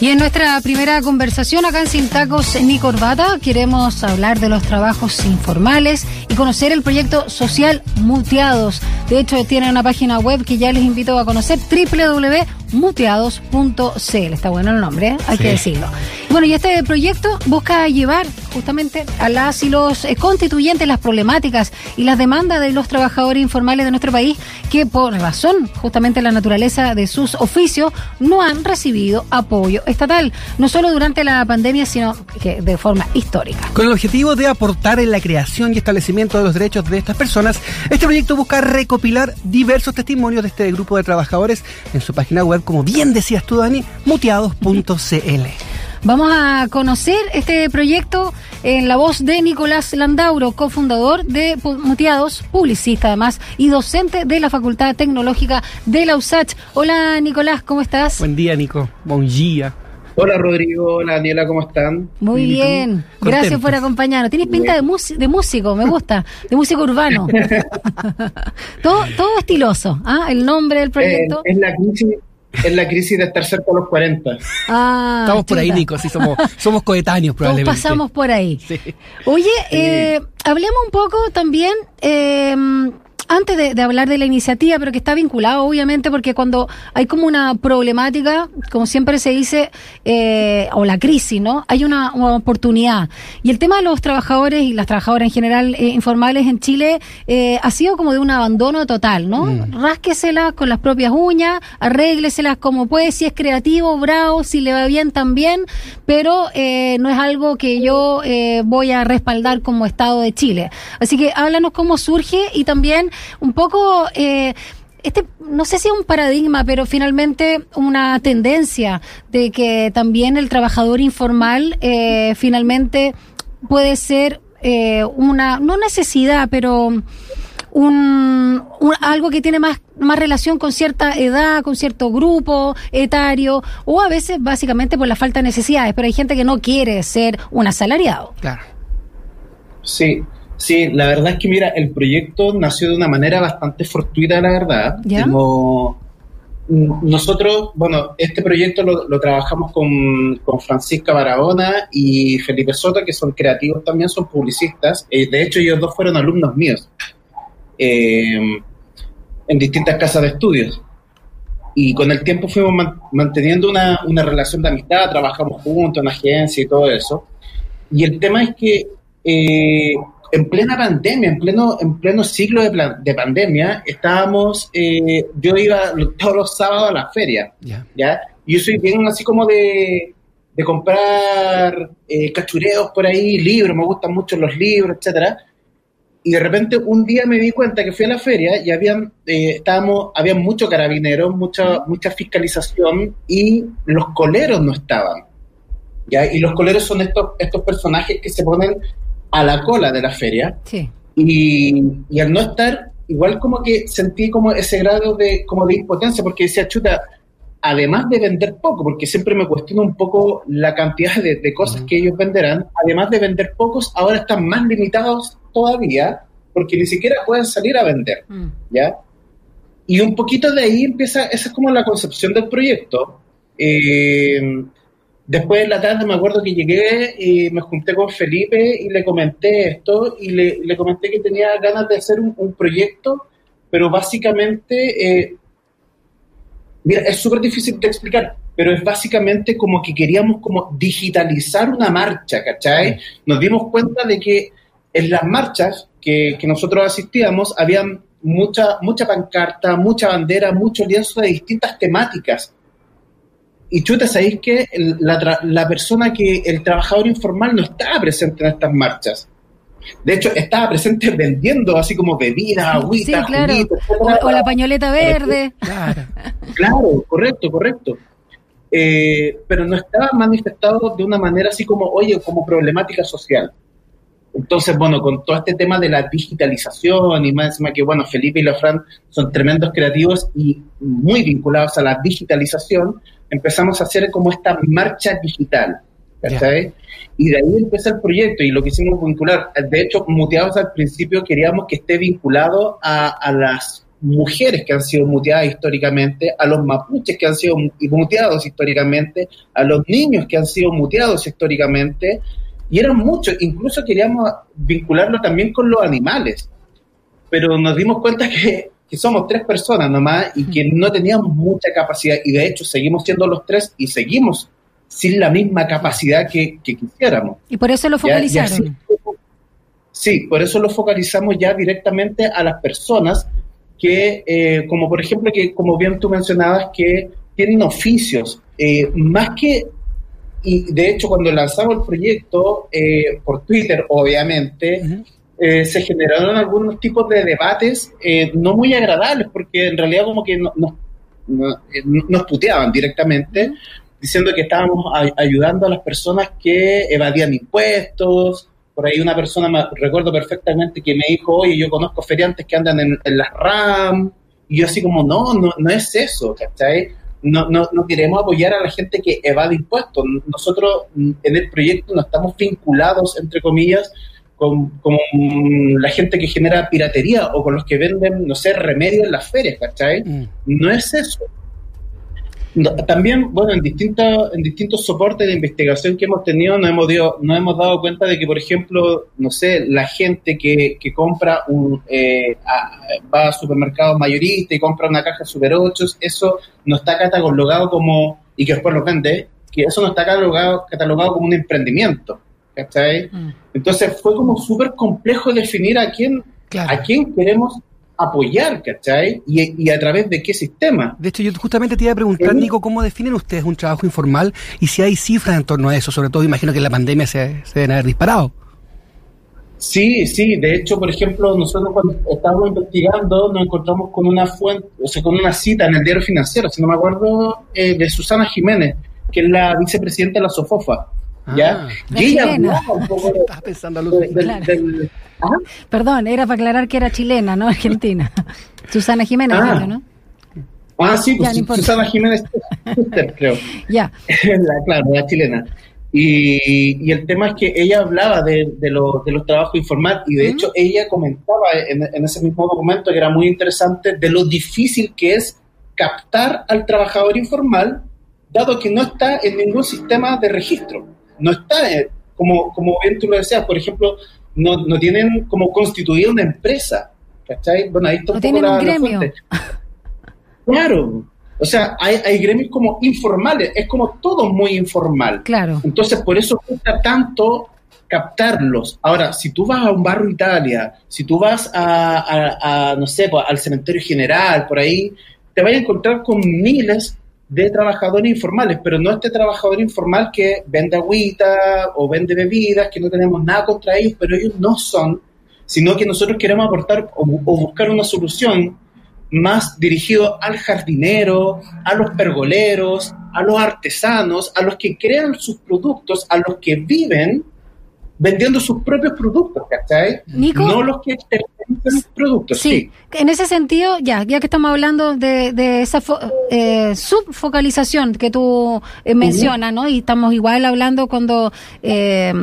Y en nuestra primera conversación acá en Sin Tacos ni Corbata queremos hablar de los trabajos informales y conocer el proyecto social Muteados. De hecho, tiene una página web que ya les invito a conocer, www.muteados.cl. Está bueno el nombre, ¿eh? hay que decirlo. Bueno, y este proyecto busca llevar justamente a las y los eh, constituyentes las problemáticas y las demandas de los trabajadores informales de nuestro país que por razón justamente la naturaleza de sus oficios no han recibido apoyo estatal, no solo durante la pandemia, sino que de forma histórica. Con el objetivo de aportar en la creación y establecimiento de los derechos de estas personas, este proyecto busca recopilar diversos testimonios de este grupo de trabajadores en su página web, como bien decías tú, Dani, muteados.cl. Vamos a conocer este proyecto en la voz de Nicolás Landauro, cofundador de Muteados, publicista además y docente de la Facultad Tecnológica de la USACH. Hola Nicolás, ¿cómo estás? Buen día, Nico. Buen día. Hola Rodrigo, hola Daniela, ¿cómo están? Muy bien, gracias por acompañarnos. Tienes pinta de, de músico, me gusta, de músico urbano. todo, todo estiloso, ¿ah? El nombre del proyecto. es la crisis es la crisis de estar cerca de los 40. Ah, Estamos por ahí, Nico, sí, somos, somos coetáneos probablemente. Todos pasamos por ahí. Oye, eh, hablemos un poco también... Eh, antes de, hablar de la iniciativa, pero que está vinculado, obviamente, porque cuando hay como una problemática, como siempre se dice, eh, o la crisis, ¿no? Hay una, oportunidad. Y el tema de los trabajadores y las trabajadoras en general eh, informales en Chile eh, ha sido como de un abandono total, ¿no? Mm. Rásqueselas con las propias uñas, arrégleselas como puede, si es creativo, bravo, si le va bien también, pero no es algo que yo voy a respaldar como Estado de Chile. Así que háblanos cómo surge y también un poco... Eh, este, no sé si es un paradigma, pero finalmente una tendencia de que también el trabajador informal eh, finalmente puede ser eh, una, no necesidad, pero un, algo que tiene más, más relación con cierta edad, con cierto grupo etario, o a veces básicamente por la falta de necesidades, pero hay gente que no quiere ser un asalariado. Claro. Sí, Sí, la verdad es que mira, el proyecto nació de una manera bastante fortuita, la verdad. nosotros, bueno, este proyecto lo, trabajamos con, Francisca Barahona y Felipe Soto, que son creativos también, son publicistas. Eh, de hecho, ellos dos fueron alumnos míos eh, en distintas casas de estudios. Y con el tiempo fuimos manteniendo una, una relación de amistad, trabajamos juntos en agencia y todo eso. Y el tema es que eh, en plena pandemia, en pleno, en pleno ciclo de, de pandemia, estábamos, eh, yo iba todos los sábados a la feria, ¿ya? Y yo soy bien así como de, de comprar eh, cachureos por ahí, libros, me gustan mucho los libros, etcétera. Y de repente un día me di cuenta que fui a la feria y habían, eh, estábamos, había muchos carabineros, mucha, mucha fiscalización y los coleros no estaban. ¿ya? Y los coleros son estos, estos personajes que se ponen a la cola de la feria. Y, y, al no estar, igual como que sentí como ese grado de, como de impotencia, porque decía, chuta, además de vender poco, porque siempre me cuestiono un poco la cantidad de, cosas que ellos venderán, además de vender pocos, ahora están más limitados todavía, porque ni siquiera pueden salir a vender, mm. ¿ya? Y un poquito de ahí empieza, esa es como la concepción del proyecto. Eh, Después de la tarde me acuerdo que llegué y me junté con Felipe y le comenté esto y le, comenté que tenía ganas de hacer un, proyecto, pero básicamente, eh, mira, es súper difícil de explicar, pero es básicamente como que queríamos como digitalizar una marcha, ¿cachai? Nos dimos cuenta de que en las marchas que, que nosotros asistíamos habían mucha, mucha pancarta, mucha bandera, mucho lienzo de distintas temáticas y chuta, ¿sabéis que la, la, persona que, el trabajador informal no estaba presente en estas marchas? De hecho, estaba presente vendiendo así como bebida, agüita, sí, o, la pañoleta verde. Claro, claro correcto, correcto. Eh, pero no estaba manifestado de una manera así como, oye, como problemática social. Entonces, bueno, con todo este tema de la digitalización y más encima que, bueno, Felipe y Lafran son tremendos creativos y muy vinculados a la digitalización, empezamos a hacer como esta marcha digital. ¿sabes? Y de ahí empezó el proyecto y lo quisimos vincular. De hecho, muteados al principio queríamos que esté vinculado a, las mujeres que han sido muteadas históricamente, a los mapuches que han sido muteados históricamente, a los niños que han sido muteados históricamente, y eran muchos, incluso queríamos vincularlo también con los animales, pero nos dimos cuenta que, somos tres personas nomás y que no teníamos mucha capacidad, y de hecho seguimos siendo los tres y seguimos sin la misma capacidad que, quisiéramos. Y por eso lo focalizaron. sí, por eso lo focalizamos ya directamente a las personas que, eh, como por ejemplo, que como bien tú mencionabas, que tienen oficios, eh, más que y de hecho, cuando lanzamos el proyecto eh, por Twitter, obviamente, eh, se generaron algunos tipos de debates eh, no muy agradables, porque en realidad como que no, nos puteaban directamente, diciendo que estábamos ayudando a las personas que evadían impuestos. Por ahí una persona, me recuerdo perfectamente, que me dijo, oye, yo conozco feriantes que andan en, en las RAM. Y yo así como, no, no, no es eso, ¿cachai? No, no, no, queremos apoyar a la gente que evade impuestos. Nosotros mm, en el proyecto no estamos vinculados, entre comillas, con, con, la gente que genera piratería o con los que venden, no sé, remedios en las ferias, ¿cachai? Mm. No es eso también, bueno, en distintos, en distintos soportes de investigación que hemos tenido, nos hemos, nos hemos dado cuenta de que, por ejemplo, no sé, la gente que, que compra un, eh, va a supermercados mayoristas y compra una caja Super 8, eso no está catalogado como, y que después lo vende, que eso no está catalogado, catalogado como un emprendimiento. ¿cachai? Mm. Entonces fue como súper complejo definir a quién, a quién queremos apoyar, ¿cachai? Y, y, a través de qué sistema. De hecho, yo justamente te iba a preguntar, Nico, ¿cómo definen ustedes un trabajo informal y si hay cifras en torno a eso? Sobre todo, imagino que la pandemia se, se deben haber disparado. Sí, sí, de hecho, por ejemplo, nosotros cuando estábamos investigando nos encontramos con una fuente, o sea, con una cita en el diario financiero, si no me acuerdo, eh, de Susana Jiménez, que es la vicepresidenta de la SOFOFA. ¿Ya? Ah, y ella un poco pensando Perdón, era para aclarar que era chilena, no argentina. Susana Jiménez, ah. ¿no? Ah, sí, pues, Susana Jiménez, creo. Ya. claro, la chilena. Y, y, el tema es que ella hablaba de, de, de los trabajos informales y de hecho ella comentaba en, en, ese mismo documento que era muy interesante de lo difícil que es captar al trabajador informal dado que no está en ningún sistema de registro. No está, eh, como, como bien tú lo decías, por ejemplo, no, no tienen como constituida una empresa. ¿Cachai? Bueno, ahí está no tienen un gremio. claro. O sea, hay, hay, gremios como informales, es como todo muy informal. Claro. Entonces, por eso cuesta tanto captarlos. Ahora, si tú vas a un barrio Italia, si tú vas a, a, no sé, pues, al cementerio general, por ahí, te vas a encontrar con miles de trabajadores informales, pero no este trabajador informal que vende agüita o vende bebidas, que no tenemos nada contra ellos, pero ellos no son, sino que nosotros queremos aportar o, buscar una solución más dirigido al jardinero, a los pergoleros, a los artesanos, a los que crean sus productos, a los que viven vendiendo sus propios productos, ¿cachai? no los que sus productos. Sí. en ese sentido, ya, ya que estamos hablando de, de esa eh, subfocalización que tú eh, mencionas, ¿no? Y estamos igual hablando cuando eh,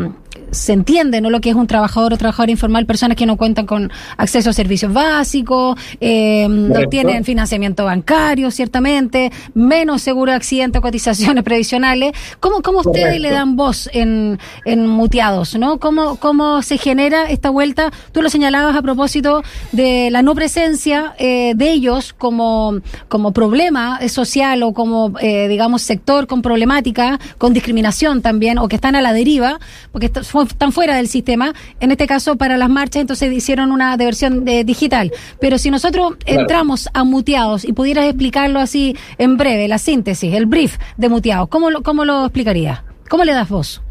se entiende ¿no? lo que es un trabajador o trabajador informal, personas que no cuentan con acceso a servicios básicos, eh, no tienen financiamiento bancario, ciertamente, menos seguro de accidente cotizaciones previsionales. ¿Cómo, cómo ustedes le dan voz en, en muteados? ¿no? ¿Cómo, ¿Cómo se genera esta vuelta? Tú lo señalabas a propósito de la no presencia eh, de ellos como, como problema social o como, eh, digamos, sector con problemática, con discriminación también, o que están a la deriva, porque están fuera del sistema, en este caso para las marchas, entonces hicieron una versión de, digital. Pero si nosotros entramos a muteados y pudieras explicarlo así en breve, la síntesis, el brief de muteados, ¿cómo lo, cómo lo explicarías? ¿Cómo le das voz?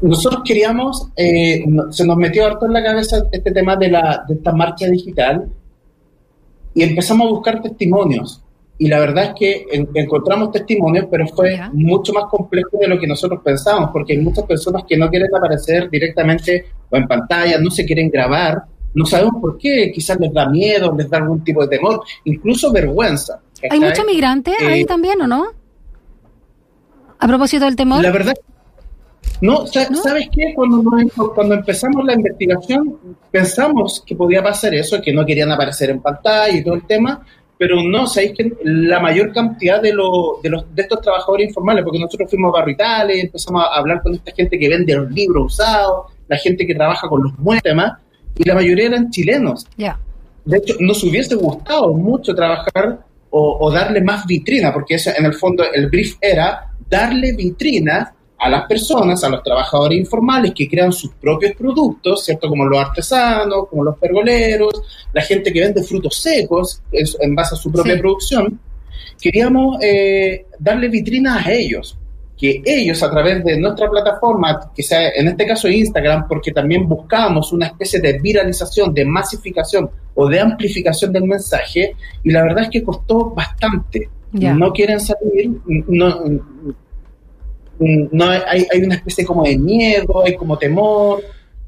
Nosotros queríamos, eh, se nos metió harto en la cabeza este tema de, la, de esta marcha digital y empezamos a buscar testimonios y la verdad es que encontramos testimonios, pero fue mucho más complejo de lo que nosotros pensábamos, porque hay muchas personas que no quieren aparecer directamente o en pantalla, no se quieren grabar, no sabemos por qué, quizás les da miedo, les da algún tipo de temor, incluso vergüenza. ¿Hay muchos migrantes ahí eh, también o no? A propósito del temor. La verdad, No, ¿sabes qué? Cuando, cuando empezamos la investigación pensamos que podía pasar eso, que no querían aparecer en pantalla y todo el tema, pero no, sabéis que la mayor cantidad de, de, los, de estos trabajadores informales, porque nosotros fuimos barritales, empezamos a hablar con esta gente que vende los libros usados, la gente que trabaja con los muebles y demás, y la mayoría eran chilenos. Ya. De hecho, nos hubiese gustado mucho trabajar o, darle más vitrina, porque eso, en el fondo el brief era darle vitrina a las personas, a los trabajadores informales que crean sus propios productos, ¿cierto? Como los artesanos, como los pergoleros, la gente que vende frutos secos en base a su propia producción. Queríamos eh, darle vitrina a ellos, que ellos a través de nuestra plataforma, que sea en este caso Instagram, porque también buscamos una especie de viralización, de masificación o de amplificación del mensaje, y la verdad es que costó bastante. No quieren salir, no, no hay, hay una especie como de miedo, hay como temor,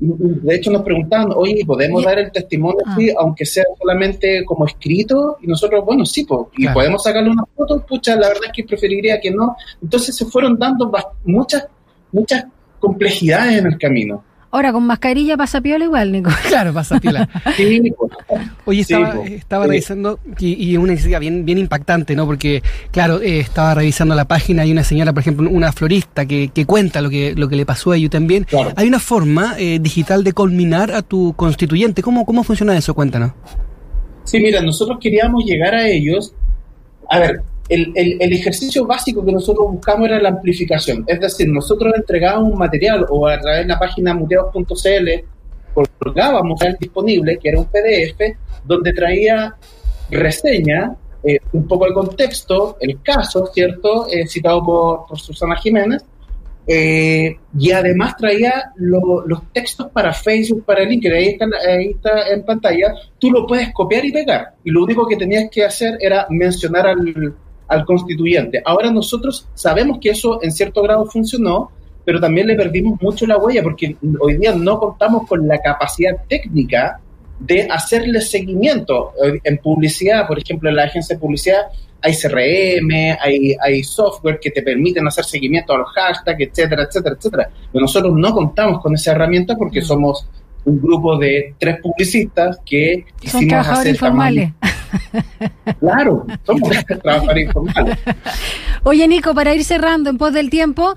de hecho nos preguntaban, oye, ¿podemos dar el testimonio ah. aunque sea solamente como escrito? Y nosotros, bueno, sí, y podemos sacarle una foto, pucha, la verdad es que preferiría que no. Entonces se fueron dando muchas, muchas complejidades en el camino. Ahora, con mascarilla pasa piola igual, Nico. Claro, pasa piola. Oye, estaba, estaba revisando y, una historia bien, bien impactante, ¿no? Porque, claro, eh, estaba revisando la página y una señora, por ejemplo, una florista que, que cuenta lo que, lo que le pasó a ellos también. Hay una forma eh, digital de culminar a tu constituyente. ¿Cómo, ¿Cómo funciona eso? Cuéntanos. Sí, mira, nosotros queríamos llegar a ellos. A ver, el, ejercicio básico que nosotros buscamos era la amplificación. Es decir, nosotros entregábamos un material o a través de la página muteados.cl colgábamos el disponible, que era un PDF, donde traía reseña, eh, un poco el contexto, el caso, ¿cierto? Eh, citado por, por, Susana Jiménez, eh, y además traía los textos para Facebook, para LinkedIn, ahí está, ahí está en pantalla, tú lo puedes copiar y pegar, y lo único que tenías que hacer era mencionar al, al constituyente. Ahora nosotros sabemos que eso en cierto grado funcionó, pero también le perdimos mucho la huella porque hoy día no contamos con la capacidad técnica de hacerle seguimiento. En publicidad, por ejemplo, en la agencia de publicidad hay CRM, hay, hay software que te permiten hacer seguimiento a los hashtags, etcétera, etcétera, etcétera. Pero nosotros no contamos con esa herramienta porque mm. somos un grupo de tres publicistas que Son trabajadores informales. Claro, somos trabajadores informales. Oye, Nico, para ir cerrando en pos del tiempo,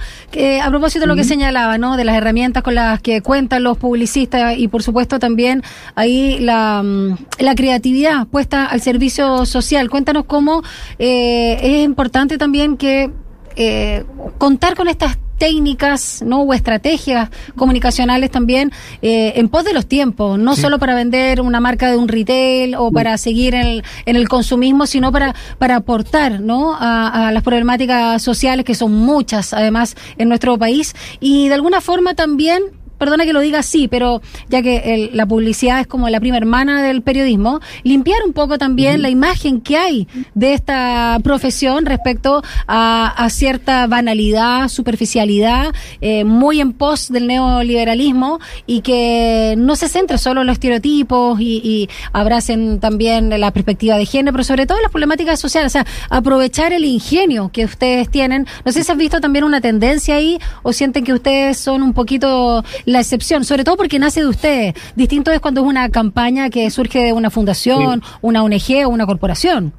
a propósito de lo que señalaba, ¿no? De las herramientas con las que cuentan los publicistas y, por supuesto, también ahí la, mm, la creatividad puesta al servicio social. Cuéntanos cómo eh, es importante también que eh, contar con estas técnicas ¿no? o estrategias comunicacionales también eh, en pos de los tiempos, no solo para vender una marca de un retail o para seguir en el, en el consumismo, sino para, para aportar ¿no? a, a, las problemáticas sociales, que son muchas además en nuestro país, y de alguna forma también perdona que lo diga así, pero ya que la publicidad es como la prima hermana del periodismo, limpiar un poco también la imagen que hay de esta profesión respecto a, cierta banalidad, superficialidad, eh, muy en pos del neoliberalismo y que no se centre solo en los estereotipos y, y abracen también la perspectiva de género, pero sobre todo las problemáticas sociales, o sea, aprovechar el ingenio que ustedes tienen. No sé si has visto también una tendencia ahí o sienten que ustedes son un poquito la excepción, sobre todo porque nace de ustedes. Distinto es cuando es una campaña que surge de una fundación, una ONG o una corporación.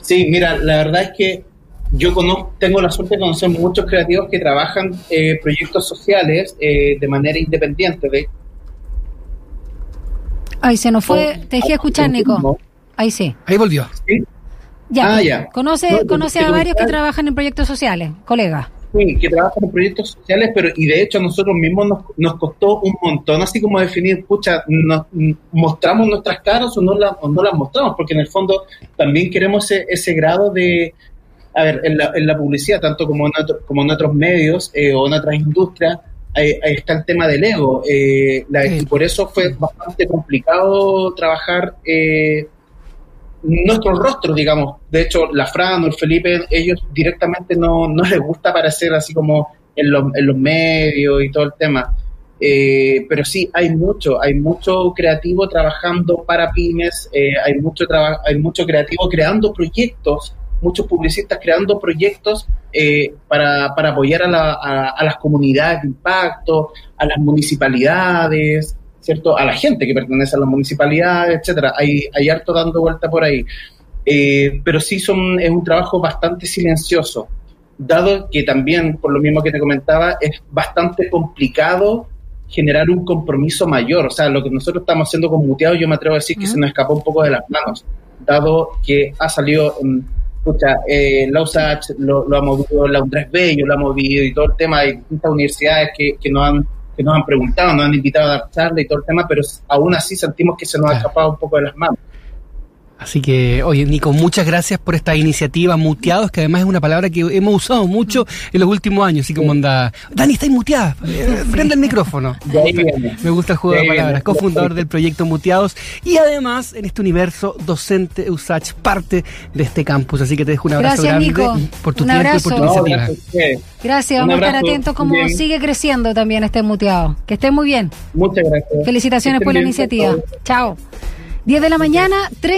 Sí, mira, la verdad es que yo conozco, tengo la suerte de conocer muchos creativos que trabajan eh, proyectos sociales eh, de manera independiente. De, Ay, se nos fue. Te dejé escuchar, Nico. Ahí sí. Ahí volvió. Ya, ah, ya. Conoce, conoce a varios que trabajan en proyectos sociales, colega que trabajan en proyectos sociales, pero y de hecho a nosotros mismos nos, nos costó un montón, así como definir, escucha, nos, mostramos nuestras caras o no, no las mostramos, porque en el fondo también queremos ese, grado de, a ver, en la, en la publicidad, tanto como en, como en otros medios eh, o en otras industrias, ahí, está el tema del ego. Eh, y por eso fue bastante complicado trabajar eh, nuestros rostros, digamos. De hecho, la Fran o el Felipe, ellos directamente no, no les gusta aparecer así como en, en los medios y todo el tema. Eh, pero sí, hay mucho, hay mucho creativo trabajando para pymes, eh, hay, mucho hay mucho creativo creando proyectos, muchos publicistas creando proyectos eh, para, para, apoyar a, la, a, las comunidades de impacto, a las municipalidades, ¿cierto? A la gente que pertenece a las municipalidades, etcétera. Hay, hay harto dando vuelta por ahí. Eh, pero sí son, es un trabajo bastante silencioso, dado que también, por lo mismo que te comentaba, es bastante complicado generar un compromiso mayor. O sea, lo que nosotros estamos haciendo con Muteados, yo me atrevo a decir que se nos escapó un poco de las manos, dado que ha salido, escucha, eh, la USACH lo, ha movido, la Andrés Bello lo ha movido y todo el tema, hay distintas universidades que, que nos han que nos han preguntado, nos han invitado a dar charla y todo el tema, pero aún así sentimos que se nos ha escapado un poco de las manos. Así que, oye, Nico, muchas gracias por esta iniciativa, muteados, que además es una palabra que hemos usado mucho en los últimos años, así como anda, Dani, estáis muteada, eh, prende el micrófono. Me gusta el juego de palabras, cofundador del proyecto Muteados y además en este universo docente USACH, parte de este campus, así que te dejo un abrazo gracias, grande Nico. por tu un tiempo abrazo. y por tu iniciativa. gracias, vamos a estar atentos como sigue creciendo también este muteado. Que estén muy bien. Muchas gracias. Felicitaciones por la iniciativa. Chao. 10 de la mañana, 30